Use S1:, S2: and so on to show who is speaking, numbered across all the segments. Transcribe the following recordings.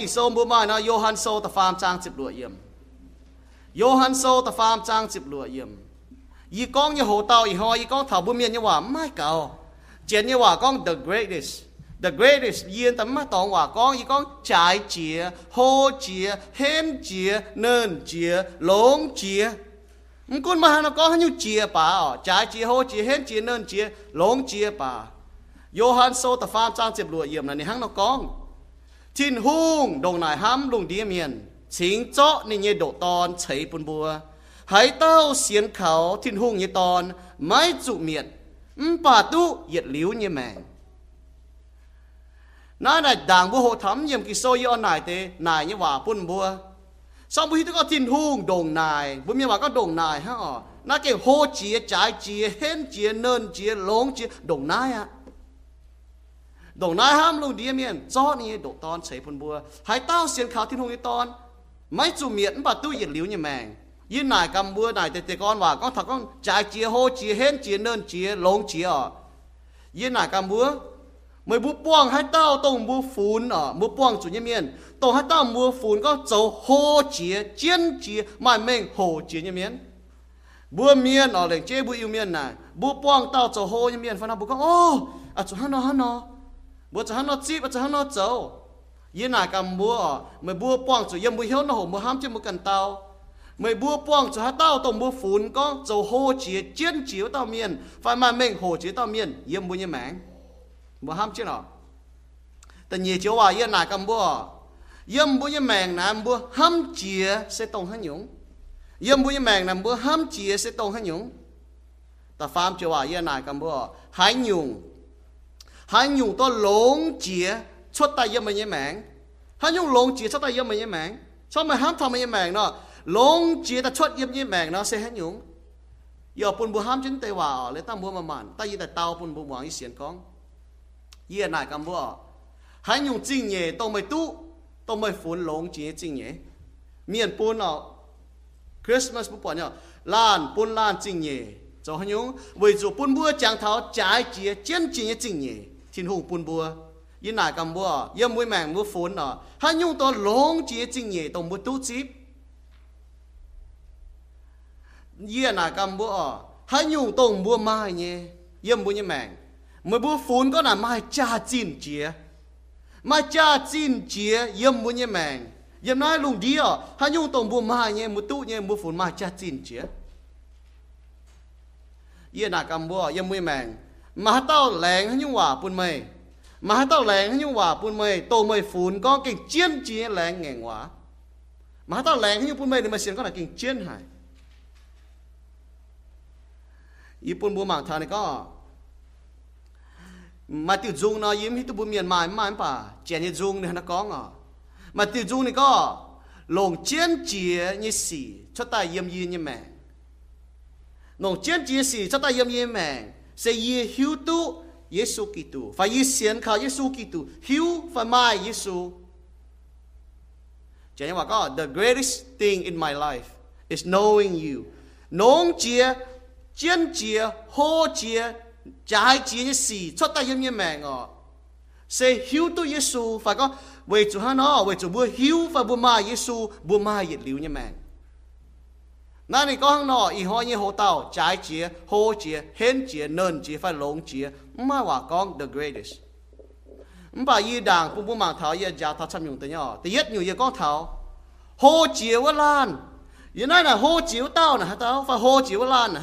S1: kỳ sâu bố mai nó Johan sâu ta phàm trang chụp lụa yếm Johan sâu ta phàm trang chụp lụa yếm y con như hồ tàu y ho y con thảo bùa miền như hòa mai cầu chiến như hòa con the greatest the greatest yên tấm mắt tòng hòa con y con trái chia hô chia hên chia nơn chia lông chia con mà nó có như chia bà trái chia hô chia hên chia nơn chia lông chia bà Johan sâu ta phàm trang chụp lụa yếm này hăng nó con ทินหุงดงนายห้ำลุงเดียเมียนชิงเจาะในเยดตอนเฉยปุนบัวหายเต้าเสียนเขาทินหุงเยตอนไม่จุเมียนมป่าตุเหยียดหลิวเยแมงน้าไหนด่างบัวโหทำเยี่ยมกิโซยอนนายเตนาย thiên hung đồng nai ham đồng đĩa miền. Chính chó nên như độ tòn, cháy bùn bùa. Hãy tao xiên khảo, thiên hung như ton mãi dụ miệng. Ừ, bà tu yết liu như mèn nó là đảng bộ hộ thắm nhiệm kỳ soi yon nai thế nai như hòa bùn bùa. Xong bùi tôi có thiên hung đồng nai bùi miệng bà có đồng nai ha. Nãy kêu hô chia trái chia hên chia nơn chia lóng chia đồng nai à nai ham luôn đi miền cho ni độ ton chảy phun bùa hai tao xiên khảo thiên hùng đi ton. Mấy chủ miệng bà tu nhiệt liu như mèng. Yên nải cầm bùa nải tê tê con và con thật con trái chia hô chia hên chia nơn chia lông chia ở. Yên nải cầm bùa mới bùa buông hai tao tông bùa phun ở. Bùa buông chủ như miền tông hai tao bùa phun có dấu hô chia chiến chia mà mình hồ chia như miền bùa miền ở lên chế bùa yêu miền này. Bùa buông tao dấu hô như miền phải nào bùa con, ô à chủ hắn nó hắn nó bữa cho hắn nó chip cho hắn nó châu yên nào cầm bữa mày bữa quăng cho yên bữa hiếu nó hồ bữa ham trên bữa cần tao. Mày bữa quăng cho hắn tao tổng bữa phun con châu hồ chia chiến chiếu tao miền. Phải mà mình hồ chỉ tao miền, yên bữa như mảng bữa ham chứ nào? แต่ nhiều chiếu hòa yên nào cầm bữa yên bữa như mảng nè bữa ham chia sẽ tổng hắn nhúng yên bữa như mảng nè bữa ham chia sẽ tổng hắn nhúng ta phàm chiếu hòa yên nào cầm bữa hãy nhung hắn dùng to lộn chia xuất tay yếm mình mạng hắn dùng lộn chia xuất tay yếm mình mạng cho mà hắn thầm mình mạng nó lộn chia ta xuất yếm mạng nó sẽ hắn dùng giờ bùn bùa ham chính tây vào lấy ta mua mà mặn. Ta y tại tao bùn bùa hoàng y xiên con. Y này cầm bùa hắn dùng chính nhẹ tao mày tu. Tao mày phun lộn chia chính nhẹ. Miền bùn nó Christmas bùn bùn nhở lan bùn lan chính nhẹ. Cho hắn dùng vì dù bùn bùa chẳng tháo trái chia chiến chính nhẹ chính nhẹ chín hùng bùn bùa yên nải cầm bùa yên mũi mèn mũi phốn nọ Hai nhung to lông chia chinh nhẹ tổng mũi tu chip yên nải cầm bùa hai nhung tổng bùa mai nhé yên mũi như mèn, mũi bùa phốn có là mai cha chín chia mai cha chín chia yên mũi như mèn, yên nói lùng đi ở hai nhung tổng bùa mai nhé mũi tu nhé mũi phốn mai cha chín chia yên nải cầm bùa yên mũi mèn mà tao lẹng như quả buồn mày mà tao lẹng như quả buồn mày tổ mày phun có kinh chiến chia lẹng ngàn quả mà tao lẹng như buồn mày thì mày xin có là kinh chiến hại. Y buồn buồn mạng thà này có. Mà tiêu dung nó yếm hít tu buồn miền mãi mãi bà. Chèn như dung này nó có ngọ mà tiêu dung này có. Lồng chiến chia như xì cho ta yếm yếm như mẹ. Lồng chiến chia xì cho ta yếm yếm mẹ sẽ ye, hiu tu Giêsu Kitô phải ye xiên khảo Giêsu Kitô hiu và mai Giêsu cho nên mà có, the greatest thing in my life is knowing you. Nông chia chiến chia hô chia trái chia như xì cho ta yếm như mẹ ngọ. Sẽ hiu tu Giêsu phải có, về chủ hắn nó, về chủ bùa hiu và bùa mai Giêsu bùa mai nhiệt liu như mẹ nãy này ý hoa như trái phải mà con, the greatest. Mà y đảng bù bù thảo y giáo thảo chăm dùng nhỏ. Nhất con thảo. Lan. Nói là phải lan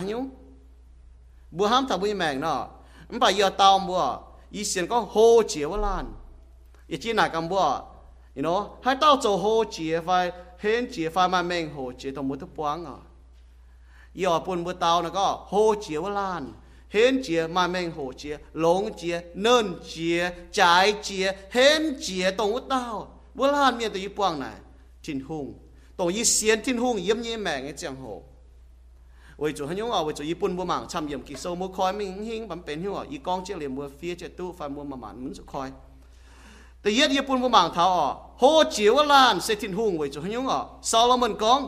S1: ham thảo nọ. Mà tao bùa. Con lan. Chỉ là bùa? Hai tao cho phải phải tao à. ยอปุ่นบัวเตานะก็โฮเจียวลานเห็นเจียมาแมงโหเจียหลงเจียเนินเจียจ่าเจียเห็นเจียตรงอุตเตาบัวลานเมียตัวยี่ป้วงไหนทิ้นหุงตรงยี่เสียนทิ้นหุงเยี่ยมเยี่ยมแมงไอ้เจียงโหเว้จู่ฮันยงเอาว้จู่ญี่ปุ่นบัวหมางชำเยี่ยมกิโซมัวคอยมิงหิงปั๊มเป็นหัวอีกองเจียเหลี่ยมบัวเฟียเจตู้ฟันบัวมาหมันมันสุคอยแต่ย็ดญี่ปุ่นบัวหมางเท้าอ่อโหเจียวลานเซทินหุงเว้จู่ฮันยงอ่ซาลมอนกอง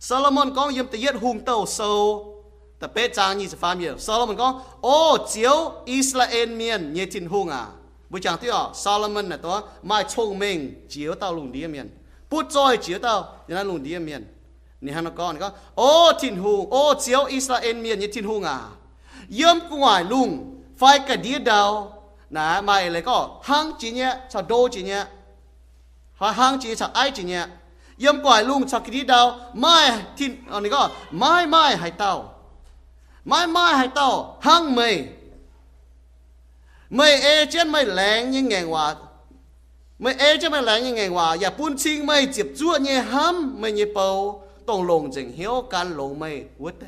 S1: Solomon có yếm tự yết hùng tàu sâu. Ta bé trang như phàm nhiều Solomon có ô chiếu Israel miền như tin hùng à? Bữa chẳng ạ, Solomon là đó mai chung mình chiếu tàu lùng đi miền. Bút trôi chiếu tàu như là lùng đi miền. Nè hắn nó có nó có ô tin hùng ô chiếu Israel miền như tin hùng à? Yếm ngoài lùng phải cả đĩa đào. Nà mai lại có hang chỉ nhé sao đô chỉ nhé hoặc hang chỉ sao ai chỉ nhé ยมก่อยลุงสักทีดาวไม่ทินอันนี้ก็ไม่ไม่ให้เต้าไม่ไม่ให้เต้าหั่งไม่ไม่เอเจนไม่แรงยังไงวะไม่เอเจนไม่แรงยังไงวะอย่าปุ่นชิงไม่จีบจ้วเนี่ยห้ำไม่เนี่ยเปาต้องลงจึงเหี้ยวกันลงไม่วัดเ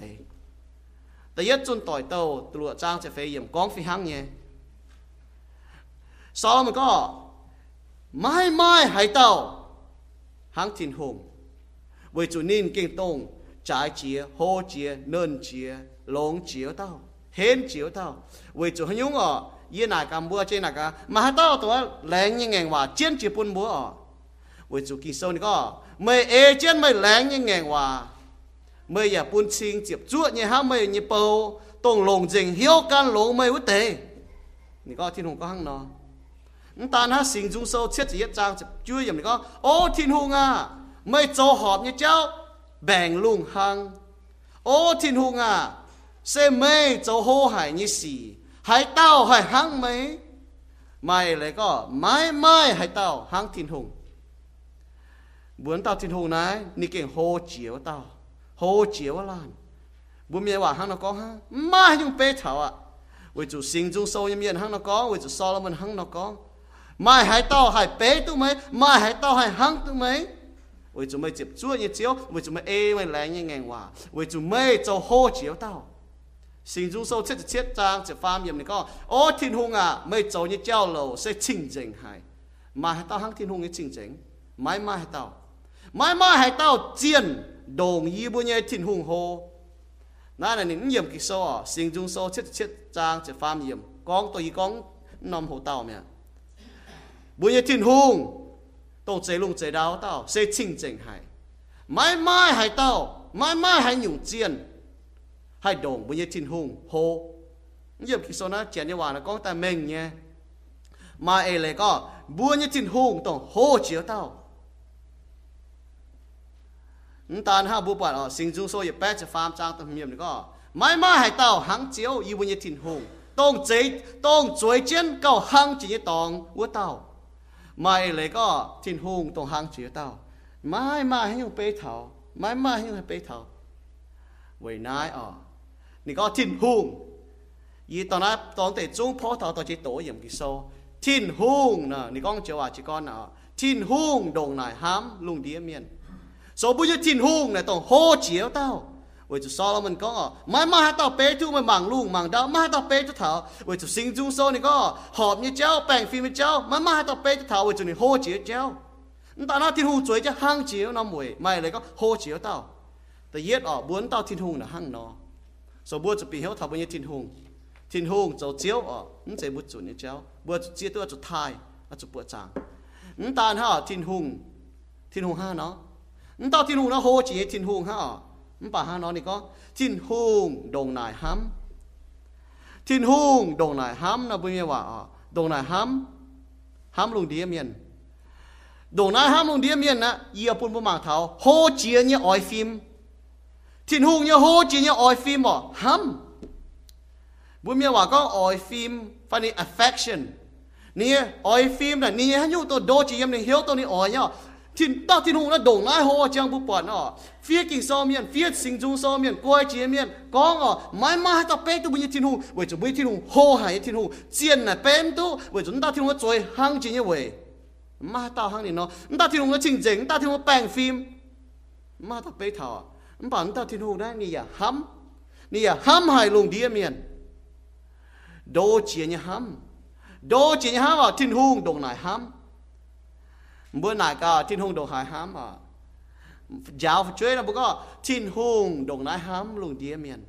S1: แต่ยัดจนต่อยเต้าตัวจ้างจะเฟยเยี่มกองฟีหั่งเนี่ยสองมันก็ไม่ไม่ให้เต้า hàng tin hùng với chủ nín kinh tông, trái chia hô chia nơn chia lông chia tao, hên chia tao. Với chủ hình nhung ở, yên nà cam bữa trên nà cả mà hát tao tao lén như ngàn hòa chiến chia bún bữa ở. Với chủ kỳ sâu này có mày ê chiến mày lén như ngàn hòa. Mày giả bún xin chịp chúa như há mày như bầu, tông lồng dình hiếu can lỗ mày út tê này có, thiên hùng có hăng nó ta na sing dung sâu, chết chỉ trang chưa yểm có, ô, thiên hùng à mấy châu họp như cháu, bèn lung hăng. Ô, thiên hùng à sẽ mê châu hô hải như xì hải tao hải hăng mấy mày lại có, mãi mãi hải tao hăng thiên hùng. Muốn tao thiên hùng này, ni kiện hô chiếu tao, hô chiếu lan. Bốn mẹ quả hăng nó có ha mai nhưng bê thảo à. vì chủ sinh dung sâu như miền hăng nó có vì chủ Solomon hăng nó có mai hai tao hai bé tu mấy mai hai tao hai hăng tu mấy với chúng mày chụp chuột như chiếu với chúng mày ê mày lén như ngàn hòa. Với chúng mày cho hô chiếu tao. Xin chú sâu chết chết trang chỉ phàm nhầm này có. Ô, thiên hùng à mày cho như treo lầu sẽ chỉnh chỉnh hai mai hai tao hăng thiên hùng như chỉnh chỉnh. Mai mai hai tao mai mai hai tao chiến đồng ý bu nhai thiên hùng hô. Nãy là những yểm kỳ số à sinh chết chết trang chết phàm yểm con tôi con nằm hồ tàu mẹ bây giờ thiên hung, tao chế lung chế đáo tao sẽ chinh chỉnh hải mãi mãi hải tao mãi mãi hải nhung chiến hải đồng bây giờ thiên hung, hồ nhiều khi số na chén như hòa nó có ta mình nha mà ấy lại có bua như thiên hùng tao hồ chiếu tao tan ha bu bát ở sinh dung số ye bé chả farm trang tâm miệng có mai mai hải tàu hang chiếu yêu bunye tin hung, tông chế tông chuối chiến cầu hang chỉ như tòng của tàu mai lấy có tin hùng tông hàng chữ tao. Mai mai hay không bê thảo. Mãi mãi hay không bê thảo. Vậy nãy à, ờ nị có tin hùng. Y tao nãy tao tệ chung phó thảo, tao chỉ tổ yểm kỳ sâu. Tin hùng nè nị con chờ à chỉ con nè. Tin hùng đồng này hám lùng đĩa miền số bây giờ tin hùng này tao hô chiếu tao. ไม่มาให้ยังเปเถาไม่มาให้ยังเปเถาไว้นายอ๋อนี่ก็ถิ่นหงยีตอนนั้นตอนแต่จุงพ่อเต่าตอนจีโตอย่างกิโซถิ่นหงนะนี่ก็เจ้าว่าจีก้อนนะถิ่นหงดงนายห้ามลุงเดียเมียน số bây giờ thiên hùng này tổng hô chiếu tao với chú Solomon có mai mai tao bế thu mà mảng luôn mảng đau mai tao bế cho thảo với chú sinh dung số này có họp như cháu bèn phim như cháu mai mai tao bế cho thảo với chú này hô chiếu cháu ta nói thiên hùng chuối cho hang chiếu nó mùi mày lại có hô chiếu tao ta yết ở bốn tao thiên hùng là hang nó số bữa chú bị hiếu thảo bao nhiêu thiên hùng thiên hùng cho chiếu ở nó sẽ bút chủ như cháu bữa chia tôi chú thai ở chú bữa chàng ta nói thiên hùng thiên hùng ha nó tao thiên hùng nó hô chỉ thiên hùng ha bà ha nó này có thiên hùng đồng nài hám thiên hùng đồng nài hám nó bây giờ bảo đồng nài hám hám lùng địa miền đồng nài hám lùng địa miền na ia pun bùm mảng thảo hô chỉ như oi phim thiên hùng như hô chỉ như oi phim bỏ hám bùm giờ bảo có oi phim phải affection นี่ออยฟิล์มน่ะนี่ฮะอยู่ตัวโดจียมนี่เฮียวตัวนี้ออยเนาะ thiên ta thiên hùng nó đổ ai hoa chẳng bút bẩn à phía kinh so miền phía sinh dung so miền quay chia miền có ọ mãi mãi ta bé tu bây giờ thiên hùng. Vậy chúng bây thiên hùng hô hải thiên hùng chiến này bé tu. Vậy chúng ta thiên hùng chơi hăng chỉ như vậy. Mà tao hăng này nó. Ta thiên hùng nó chỉnh chỉnh ta thiên hùng bèn phim. Mà ta bé thảo. Bản ta thiên hùng đấy nì à hâm. Nì à hâm hải lùng địa miền đô chia như hâm, đô chia như hâm à, thiên hùng đồng này hâm bữa nay cả thiên hùng đồ hải hám à. Giáo chơi là bố có thiên hùng đồ nai hám luôn địa miền.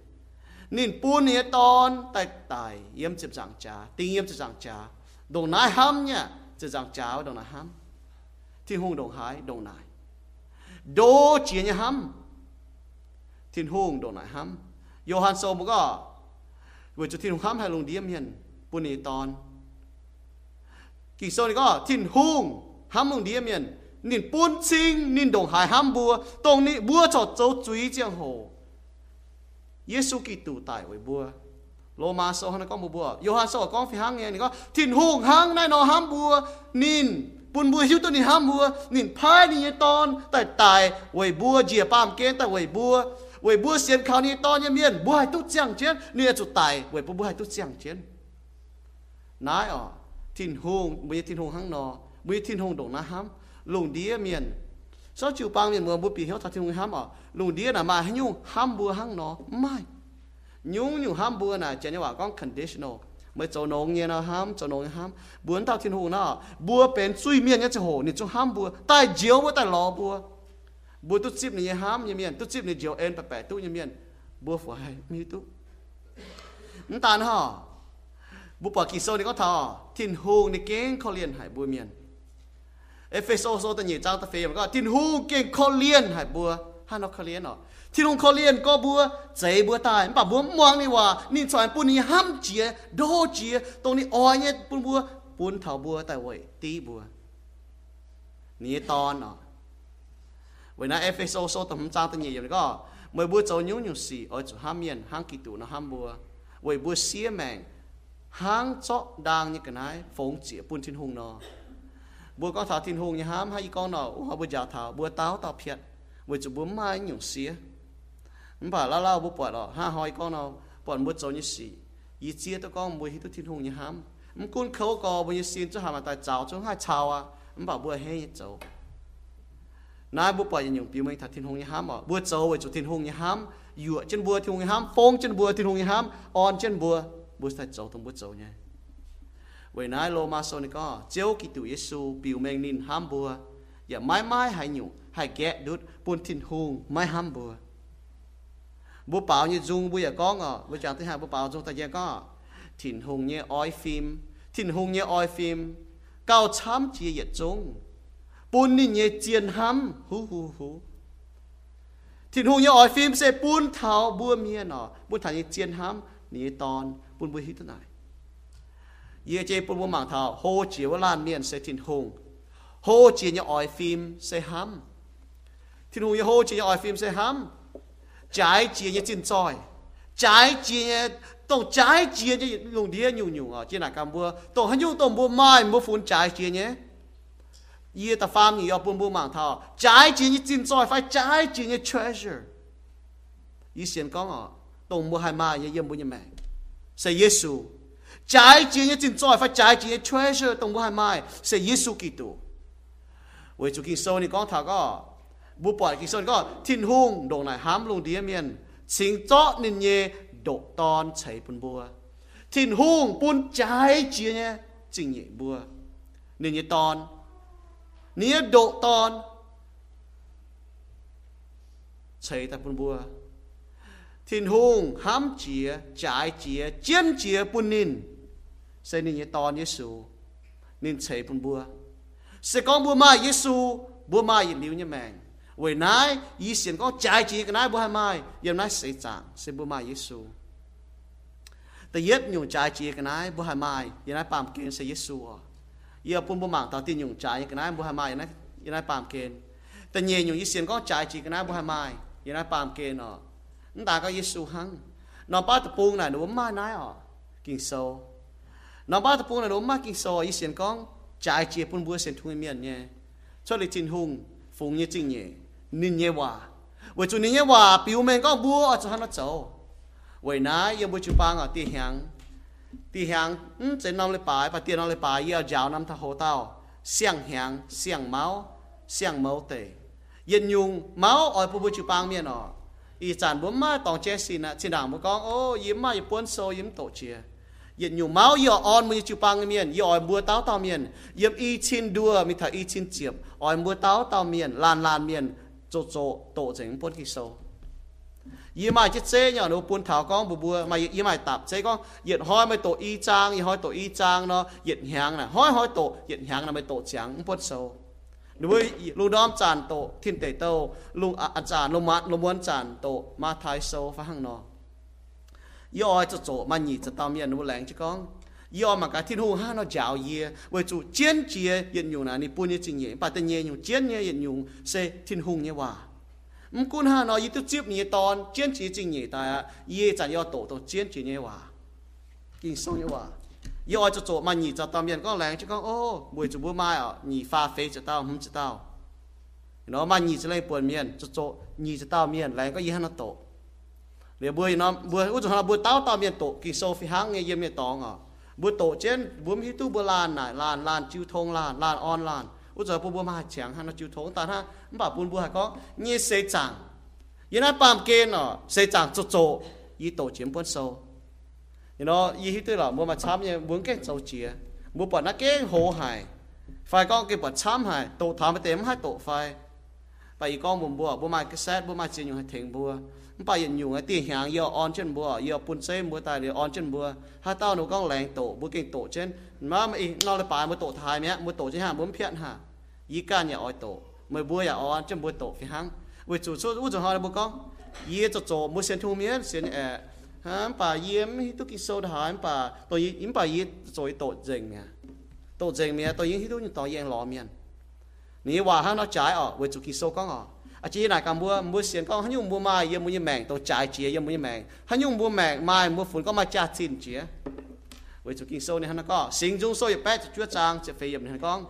S1: Nín buôn nia ton tại tại yếm chụp giảng trà tinh yếm chụp giảng trà đồ nai hám nhá chụp giảng trà đồ nai hám. Thiên hùng đồ hải đồ nai đô chỉ nhá hám. Thiên hùng đồ nai hám. Johan so bố có, vừa cho thiên hùng hám hay luôn địa miền buôn nia ton kỳ sau này có thiên hùng ham mong dia miền. Nín buôn chính nín đồng hải ham bùa tông ní bùa cho châu chuối giang hồ. Giêsu Kitô tại với bùa lô ma so hắn có một bùa Yohan so con phi hang nghe này có thiên hung hang này nó ham bùa nín buôn bùa hiu tôi nín ham bùa nín phai nín ton tại tại với bùa dìa pam kén tại với bùa với bùa xiên khao nín ton như miền bùa hai tút giang chết, nín chủ tại với bùa hai tút giang chết, nái à tin hung bây tin hung hang nó mui thiên hùng động na ham lùng đĩa miền sau chiều bang miền mưa bút bì hiếu thật thiên hùng ham ở? Lùng đĩa là mà hay nhung ham bùa hăng nó mai. Nhung nhung ham bùa là chỉ như vậy con conditional. Mới cho nó nghe nó ham cho nó ham. Buồn tao thiên hùng nó bùa bén suy miền nhá cho hồ nên cho ham bùa tai diếu với tai lò bùa bùa tu chip này ham như miền tu chip này diếu en bẹp bẹp tu như miền bùa phải mi tu. Ntan ha bùa kỳ sâu này có thọ thiên hùng này kén khó liền hải bùa miền. ทอเอฟเอโซโซตันยี่เจ้าตะเฟยมันก็ทินฮูเก่งเขาเรียนหายบัวฮานอกเขาเรียนเนาะทินฮูเขาเรียนก็บัวใจบัวตายป่ะบัวมองนี่ว่านี่สอนปุ่นนี่ห้ามเจียโดเจียตรงนี้อ้อยเนี่ยปุ่นบัวปุ่นเถาบัวแต่ไว้ตีบัวนี่ตอนเนาะเวลาเอฟเอโซโซตันจ้าตันยี่มันก็เมื่อบัวเจ้านิ้วนิ้วสี่อ้อยจุห้ามเมียนห้างกิตูนะห้ามบัวเว้ยบัวเสียแมง hang cho đang như cái này phóng chỉ bún thiên hùng nó bữa có thảo thiên hùng như hám hay con nó họ bữa giả thảo bữa táo tao บัวก็ถาทินหงยามให้กองหนออุหาบุจาถาบัวเต้าตาเพียดบัวจุบัวมาหยงเสียมันผ่าล่าล่าบัวปวดหรอห้าหอยกองหนอปวดบัวโจนี่สียีเจียตัวกองบัวฮิตุทินหงยามมันกุ้นเขาก็บัวยีสินจะหามาตายเจ้าจงให้ชาวอ่ะมันบ่าบัวเฮ้ยเจ้านายบัวปวดยังหยงปีเมืองถาทินหงยามบ่บัวเจ้าบัวจุทินหงยามหยวดเช่นบัวทินหงยามฟงเช่นบัวทินหงยามอ่อนเช่นบัวบัวใส่เจ้าตรงบัวเจ้าเนี่ย vậy nãy lô ma sô có chiếu kỳ tụ Giêsu biểu men nín ham bùa. Dạ, giờ mãi mãi hãy nhủ hãy ghé đút buôn thiên hùng mãi ham bùa. Bố bảo như dung bố giờ có ngờ bố chẳng thứ hai bố bảo dung ta giờ có. Thiên hùng như oi phim thiên hùng như oi phim. Cao chám chia yết dung buôn nín như chiên ham hú hú hú. Thiên hùng như oi phim sẽ buôn thảo bùa mía nọ. Buôn thảo như chiên ham ní tòn, buôn bùi hít thế này yêu chế bùn bùn mạng thảo hô chỉ vô lan niên sẽ thịnh hùng hô chỉ nhà ỏi phim sẽ hám thịnh hùng hô chỉ nhà ỏi phim sẽ hâm trái chỉ nhà chín soi trái chỉ nhà tổng trái chỉ nhà lùng đĩa nhung nhung ở trên là cam bùa tổng hắn nhung tổng bùa mai bùa phun trái chỉ nhé ye ta pham nhỉ ở bùn bùn mạng thảo trái chỉ nhà chín soi phải trái chỉ nhà treasure ý xiên con ở tổng bùa hai mai nhà yếm bùa nhà mẹ sẽ Giêsu，trái chuyện như chính phải trái chuyện treasure đồng bộ hai mai sẽ Giêsu Kitô. Với chú kinh sâu này con thà có bố bỏ kinh sâu này có thiên hung đồ này hám luôn địa miền chính cho nên nhẹ độ ton chạy bún bùa thiên hung bún trái chuyện nhé chính nhẹ bùa nên nhẹ ton nhẹ độ ton chạy ta bún bùa thiên hùng hám chia trái chia chiến chia bún nín sẽ nên nhớ to nhớ sù nên chế bùn bùa. Sẽ con bùa mai nhớ sù bùa mai nhớ liu như mèn vậy nãy Y xiên có trái chỉ cái nãy bùa hai mai. Giờ nãy sẽ chạm, sẽ bùa mai nhớ sù ta yết nhung trái chỉ cái nãy bùa hai mai. Giờ nãy pam kiến sẽ nhớ sù à. giờ bùn bùa mảng tao tin nhung trái cái nãy bùa hai mai. Giờ nãy giờ nãy bám kiến. Ta nhẹ nhung Y xiên có trái chỉ cái nãy bùa hai mai. Giờ nãy pam kiến à. nó ta có nhớ sù hăng. Nó bắt tập buông này, nó mai nãy à. Kinh sâu nó ba tập là đốm mắc kinh sò ý con, trái chia bún bữa xiên thui miền nhé. Cho lịch trình hùng phùng như trình nhé nên nhé hòa vậy chú nên nhé hòa biểu men con búa ở chỗ hắn nó cháu vậy nãy giờ bữa chú bang ở tiền hàng tiền hàng trên ừ, năm lệ bài và tiền năm lệ bài giờ giáo năm thằng hồ tao. Xiang hàng xiang máu xiang máu tệ yên nhung, máu ở bữa bữa chú bang miền nọ. Ý chán bố má tòng che xin à xin đảng bố con, ô, yếm mà yếm quân sâu yếm tổ chia ye nyu mau ye on mu chu pang mien ye oi bua tao tao mien ye i chin dua mi tha i chin chiep oi bua tao tao mien lan lan mien cho cho, to cheng pot ki so ye mai chết chê nhỏ nó buôn thảo con bù bùa mai ye mai tạp chê con yết hoi mới tổ y trang ye hoi tổ y trang nó yết hàng là hoi hoi tổ yết hàng là mới tổ trắng buôn sâu đuôi lu đom chàn tổ thiên tể tâu lu à chàn mát lu muốn chàn tổ ma thái sâu phá hằng yo, cho chỗ mà nhị cho tao miền lu láng chứ con. Do mà cái thiên hùng ha, nó giáo ye với chủ chiến chia hiện nhung này ni buôn như chính nhẹ bà tên nhẹ nhung chiến nhẹ, hiện nhung sẽ thiên hùng như hòa. Mắm cún ha, nó y tu tiếp nhẹ tòn chiến chia chính nhẹ ta. Ye chẳng do tổ tổ chiến chia nhẹ hòa. Kinh song như hòa. Yêu cho chỗ mà nhị cho tao miền con lẽ chứ con. Ô buổi chủ bữa mai à nhị pha phê cho tao không cho tao. Nó mà nhị cho lấy buồn miền, cho chỗ nhị cho tao miền lẽ có gì hắn nó tổ le bui na bui u na bui tao tao mien to ki so fi hang nge yem ne tong a bui to chen bum hi tu bu lan na lan lan, chiu thong lan lan on lan. U zo bu bu ma chang han chiu thong ta ha ba bun bu ha ko ni se chang ye na pam ke no se chang cho cho yi to chen bun so you know yi hi tu la mu ma cham ye bun ke chau chia mu pa na ke ho hai phải con cái bật chăm hai tổ thám với tém hai tổ phải tại con buồn bùa bùa mai cái xét bùa mai chuyện nhiều hay thèm bùa bà yên nhung ti hàng yo on trên bùa yo pun xe mua tài để on trên bùa ha tao nó con lẹng tổ bùa kinh tổ trên mà mày nó là bà mua tổ thái mẹ mua tổ trên hàng bốn phiện hả ý ca nhà oi tổ mày bùa nhà on trên bùa tổ phi hàng với chủ số u cho họ là bùa con ý cho cho mua sen thu mía sen ẹ ha bà yếm tu kinh sâu đài bà tôi yếm bà yếm rồi tổ dừng mẹ tổ dừng mẹ tôi yếm tu như tổ yếm lò con 你话下那仔哦，会做结束讲哦。à chỉ này cầm mua mua xiên con hắn nhung mua yếm mua như mèn tàu trái chia yếm mua như mèn hắn nhung mua mai mua phun có mai cha xin chia với chú kinh sâu này hắn có sinh dung sâu yếm bét chúa trang sẽ phải yếm này con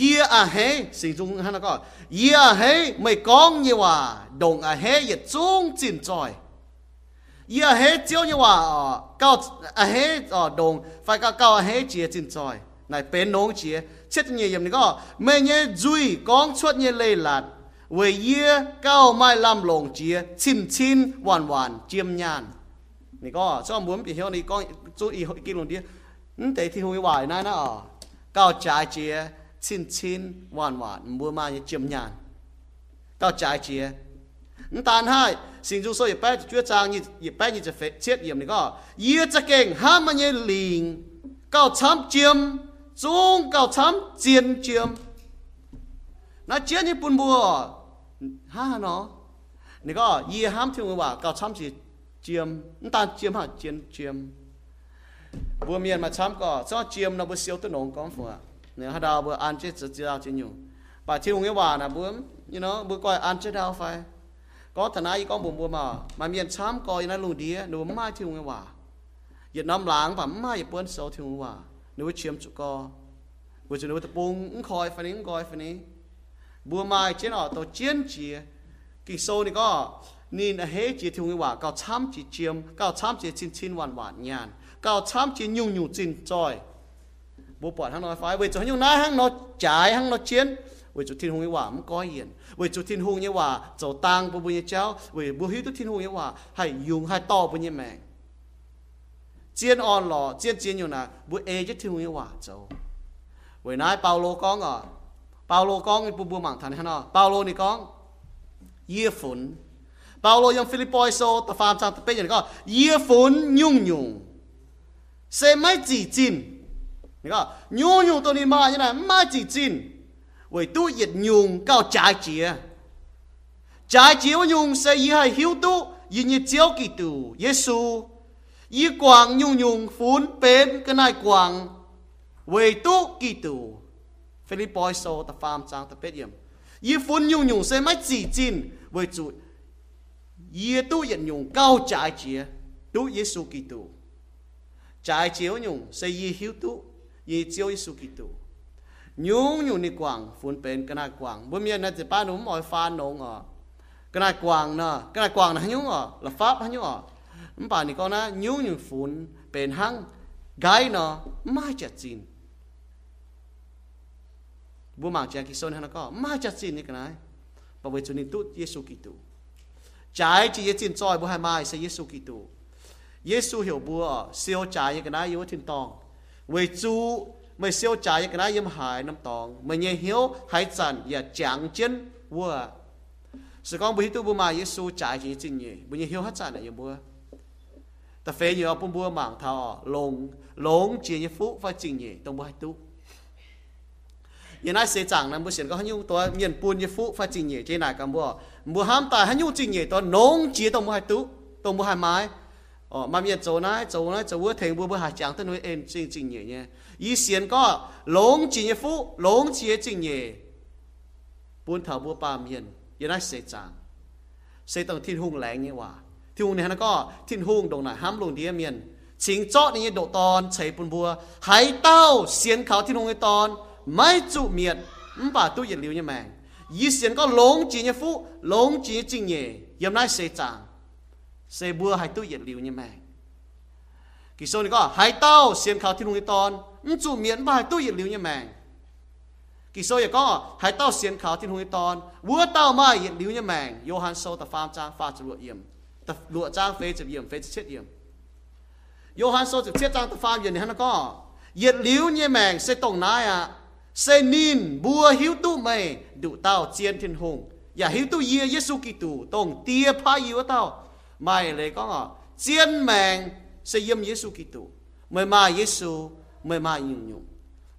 S1: yê à hế sinh dung hắn có yê à hế mày con như hòa đồng à hế yết chung chín tròi yê à hế chiếu như hòa cao à hế đồng phải cao cao à hế chia chín tròi này bén nông chia chết nhiều yếm này có mày nhé duy con chuột nhé lây lạt về ye, cao mai làm lồng chia chim chín hoàn hoàn chim nhàn này có, cho muốn bị hiểu này, con chú ý hội kia luôn đi. Ừ, thế thì hồi hoài này nó ở. Cao trái chia chim chín hoàn hoàn mua mai chim nhàn cao trái chia ừ, tan hai, xin chú số yếp bé chúa trang như yếp bé như phải chết yếm này có. Ye chắc keng ham mà như liền cao chấm chim chung cao chấm chiên chim nó chiến như bùn bùa. 하노 내가 이 함퉁과 가 참시 지엄 일단 지엄 하 지엄 지엄 보면 마 참고 저 지엄 나부 시오도 농 건포 chết 하다 부 안제 bà 진유 바 지웅에 와나 부음 như nó bu coi ăn chết đào phải. Có thằng ai con buồn buồn mà mà miền xám như nó lùn đi, nếu mai thì người hòa Việt Nam láng và mai Việt Nam sâu thì người hòa nếu chiếm chỗ co. Vừa chỉ nếu tập bung coi phải nín coi phải nín. บัวเมียนมาช้ำก็ซ้อเจียมนะบัวเสียวต้นงก้อนฝัวเนี่ยฮะดาวบัวอันเจจะจะดาวจินอยู่ป่าที่งเงี้ยว่านะบัว you know บัวก้อยอันเจดาวไฟ có thằng ai có bùm bùm mà mà miền chám coi nó lùn đĩa nó mai thì không hòa Việt Nam láng và mai Việt Nam sâu thì không hòa nếu chiếm chỗ co vừa cho nếu tập bung khoi phải nín coi phải nín bùa mai trên ở tổ chiến chia kỳ sâu Paulo con hả nó Paulo này con yê phun Paulo yung Philippoi so ta phàm sang ta bây giờ có yê phun nhung nhung sẽ mấy chỉ chín có nhung nhung tôi đi mà như này mấy chỉ chín vì tu yết nhung cao trái chia trái chia và nhung sẽ y hay hiếu tu y như chiếu kỳ tu, Giêsu y quang nhung nhung phun bên cái này quang vì tu kỳ tu. Philippi so ta farm trang ta biết yếm y phun nhung nhung sẽ mấy chỉ chín vì chủ y tu yết nhung cao trái chia tu Giêsu Kitô. trái chia nhung sẽ y hiếu tu y chiếu Giêsu Kitô. tù nhung nhung ni quang phun pen cái này quang bữa miền này chỉ ba núm mỏi pha nông à cái này quang nè cái này quang là nhung à là pháp nhung à mình bảo ni con na nhung nhung phun pen hăng, gái nè mai chặt chín bu mang chia ki son hắn có? Ma cha chín ni cái này. We chu ni tu yesu ki tu trái chỉ ye chin choi bu hai mai se yesu ki tu yesu hiểu bữa siêu trái cái kana yếu tin tong we chu mày siêu trái cái kana yếm hai nam tòng. Mày ye hiểu hai chan ya chang chen wo sự con bu tu bu ma yesu trái chỉ chin ye bu ye hiểu hai chan ya bu ta phê nhiều bùm bùa mảng thao lồng lồng chỉ như phú và chính nhỉ tông bùa hai tu ยันไอเสีจังนั้นบุเสียนก็หันยูตัวเงียนปูนยฟุฟ้าจิงเหย่เจนายกันบัวบัวห้ามตายหันยูจิงเหย่ตัวน้องจียตัวบัวหายตุตัวบัวหายไม้อ๋อมาเมียนโจนะโจนะโจวัวเทงบัวบัวหายจังตัวนู้ยเองจิงจิงเหยเนี่ยยีเสียนก็หลงจิงยฟุหลงจียจิงเหย่ปูนเถาบัวปามเงียนยันไอเสีจังเสต้องทิ้งหุ่งแรงเนี่ยว่าที่หุ่งเนี่ยนะก็ทิ้งหุ่งตรงไหนห้ามลงเดียเมียนชิงเจาะนี่โดตอนใช้ปุนบัวหายเต้าเสียนเขาที่ลงในตอน ยฟุหลงจีจริงเนี่ยยำได้เสจาง xe bùa hai tu yết liu như mẹ kỳ sau này có hai tao xiên khảo thiên hùng tòn ứng chủ miễn ba hai tu yết liu như mẹ kỳ sau này có hai tao xiên khảo thiên hùng tòn vua tao mai yết liu như mẹ Johann sâu tập phàm trang pha chụp lụa yểm tập lụa trang phê chụp yểm phê chết yểm Johann sâu chụp chết trang tập phàm yểm này hắn có yết liu như mẹ sẽ tổng nái à se nín bua hiu tu mày đủ tao chiến thiên hùng. Ya hiu tu ye yesu kitu tong tia pa yu tao. Mày lấy con à chiến mèn se yếm yesu kitu mày mà yesu mày mà nhung nhung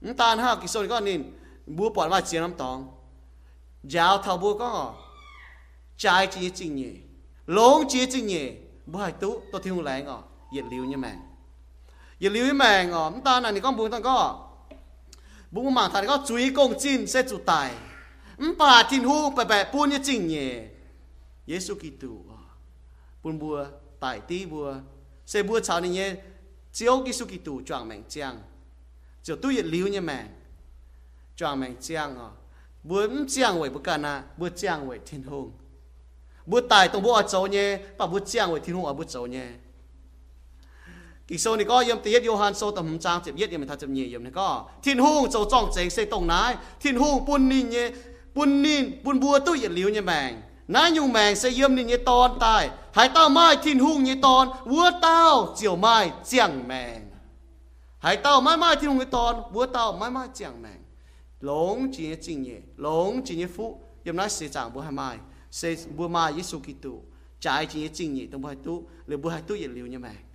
S1: chúng ta nha kỳ sôi con nín bua bỏ mà chiến lắm tòng. Giáo thảo bua con à trái chỉ chính nhì, lông chỉ chính nhì, bua hai tu tôi thiên hùng lấy ngọ nhiệt liu như mèn nhiệt liu như mèn ngọ chúng ta này con buồn tao có. บัวปอดมาเจียนน้ำตองยาวเท่าบัวก็ใจจีจริงเนี่ยหลงจีจริงเนี่ยบัวให้ตู้ตัวที่หุ่นแรงอ่ะเหยียดลิ้วเนี่ยแมงเหยียดลิ้วแมงอ่ะนั่นตาหนี่ก็บัวตั้งก็บัวมาทานก็จุยกงจินเสจุตายมันป่าทิ้งหูไปแบบปูนเนี่ยจริงเนี่ยเยซูกิตู bùn bùa tại tí bùa sẽ bùa chào กิโซนี่ก็ยมตีเยโยฮันโซตำจางเจ็บเย็ดยมทัจเนียยมนี่ก็ทิ้นฮุงโจจ้องเจงเซตรงนายทิ้นฮุงปุ่นนินเยปุ่นนินปุ่นบัวตู้เยเหลียวเนี่ยแมงนายุงแมงเซเยี่มนินเยตอนตายหายเต้าไม้ทิ้นฮุงเยตอนวัวเต้าเจียวไม้เจียงแมงหายเต้าไม้ไม้ทิ้นฮุงเยตอนวัวเต้าไม้ไม้เจียงแมงหลงจีเยจิงเยหลงจีเยฟุยมนายเสจางบัวหายไม้เสบัวมาเยซูกิตุใจจีเยจิงเยต้องบัวตู้หรือบัวตุยเหลียวเนี่ยแมง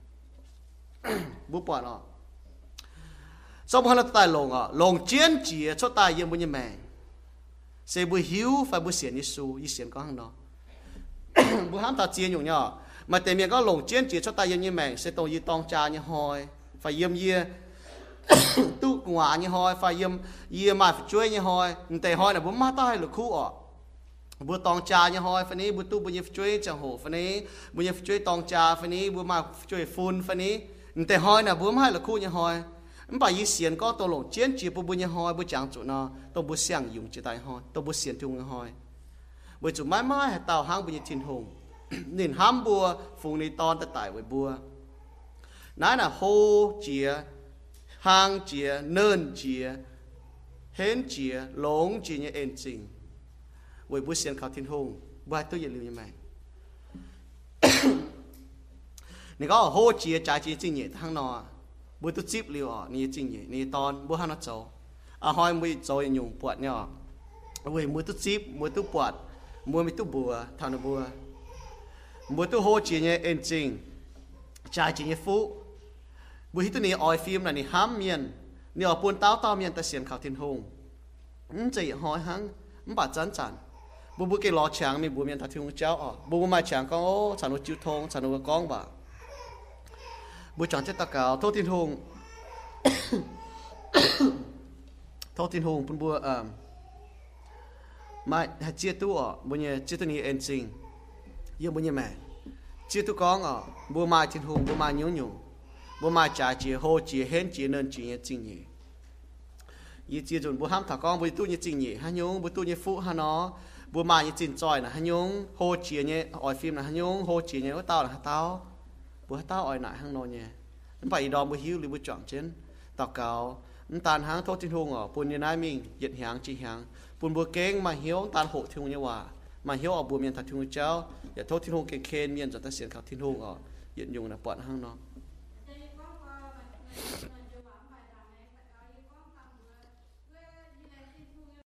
S1: bu pa sau một hồi hala tài long a long chiến chỉ cho tai yem bu ni me se bu hiu fa bu sien yesu yi sien có hang no bu ham ta chiến yong nya mà tiền miệng có lồng chiến chỉ cho tay yếm như mẹ sẽ tôi y tông cha như hồi phải yếm yê. Tu ngọa như hồi phải yếm yê mà phải chuối như hồi tề hồi là bốn má ta hay là khu ọ bữa tông cha như hồi phải ní bữa tu bữa như chuối chẳng hổ phải ní. Bữa như chuối tông cha phải ní bữa mà chuối phun phải ní. แต่หอยน่ะบัวไม่ละคู่ยังหอยมันไปยีเสียนก็ตัวหลงเจียนจีบบุญยังหอยบุจางจุนอตัวบุเสียงยุงจีตายหอยตัวบุเสียนจุงหอยบุจุไม่ไม่เต่าห้างบุญทินหงนินห้ามบัวฟูงในตอนตะตายไว้บัวนั่นน่ะโฮเจียห้างเจียเนินเจียเห็นเจียหลงเจียเนี่ยเอ็นจริงไว้บุเสียนเขาทินหงไว้ตัวอย่าลืมยังไง 你讲好chia trái chia trình nhẹ thằng nào bữa tôi chip liu à ni chính nhỉ ni ton bữa hắn nó cháu à hỏi mới cháu nhung bọt nhỏ vậy bữa tôi chip bữa tôi bọt bữa mới tôi bùa thằng nó bùa bữa tôi hô chỉ nhé en chính trái chỉ nhé phú bữa hít tôi ni oi phim là ni ham miên ni ở buôn táo táo miên ta xiên khảo thiên hùng ừ chỉ hỏi hắn ừ bà chân chân bữa bữa cái lò chàng mi bữa miên ta thiên hùng cháu à bữa mà chàng con ô chàng nó chịu thông chàng nó con bà bữa chọn chết ta cả thô tin hùng. Thô tin hùng bún bua à mà hạt chia tu ở bữa nhẹ chia tu ni, en sinh yêu bùn nhẹ mẹ. Chia tu con ở bữa mai tin hùng bữa mai nhung nhung bữa mai trả chia hô chia hên chia nên chia nhẹ chính nhỉ yi chia chuẩn bữa ham thả con bữa tu nhẹ chính nhỉ ha nhung bữa tu nhẹ phụ ha nó. Bữa mai nhẹ chính trọi là ha nhung, hô chia nhẹ, ỏi phim là ha nhung, hô chia nhẹ tao là ha tao bữa tao ỏi nại hang nô nhé phải đo bữa hiu li bữa chọn trên. Tao cáo nó tàn hang thốt tin hùng ở buồn như nai mình nhiệt hàng chi hàng buồn bữa kén mà hiếu tàn hộ thiên như hòa. Mà hiếu ở buồn miền thật thiên cháu để thốt tin hùng kén kén miền cho ta xiên khảo thiên hùng ở hiện dùng là bọn hang nó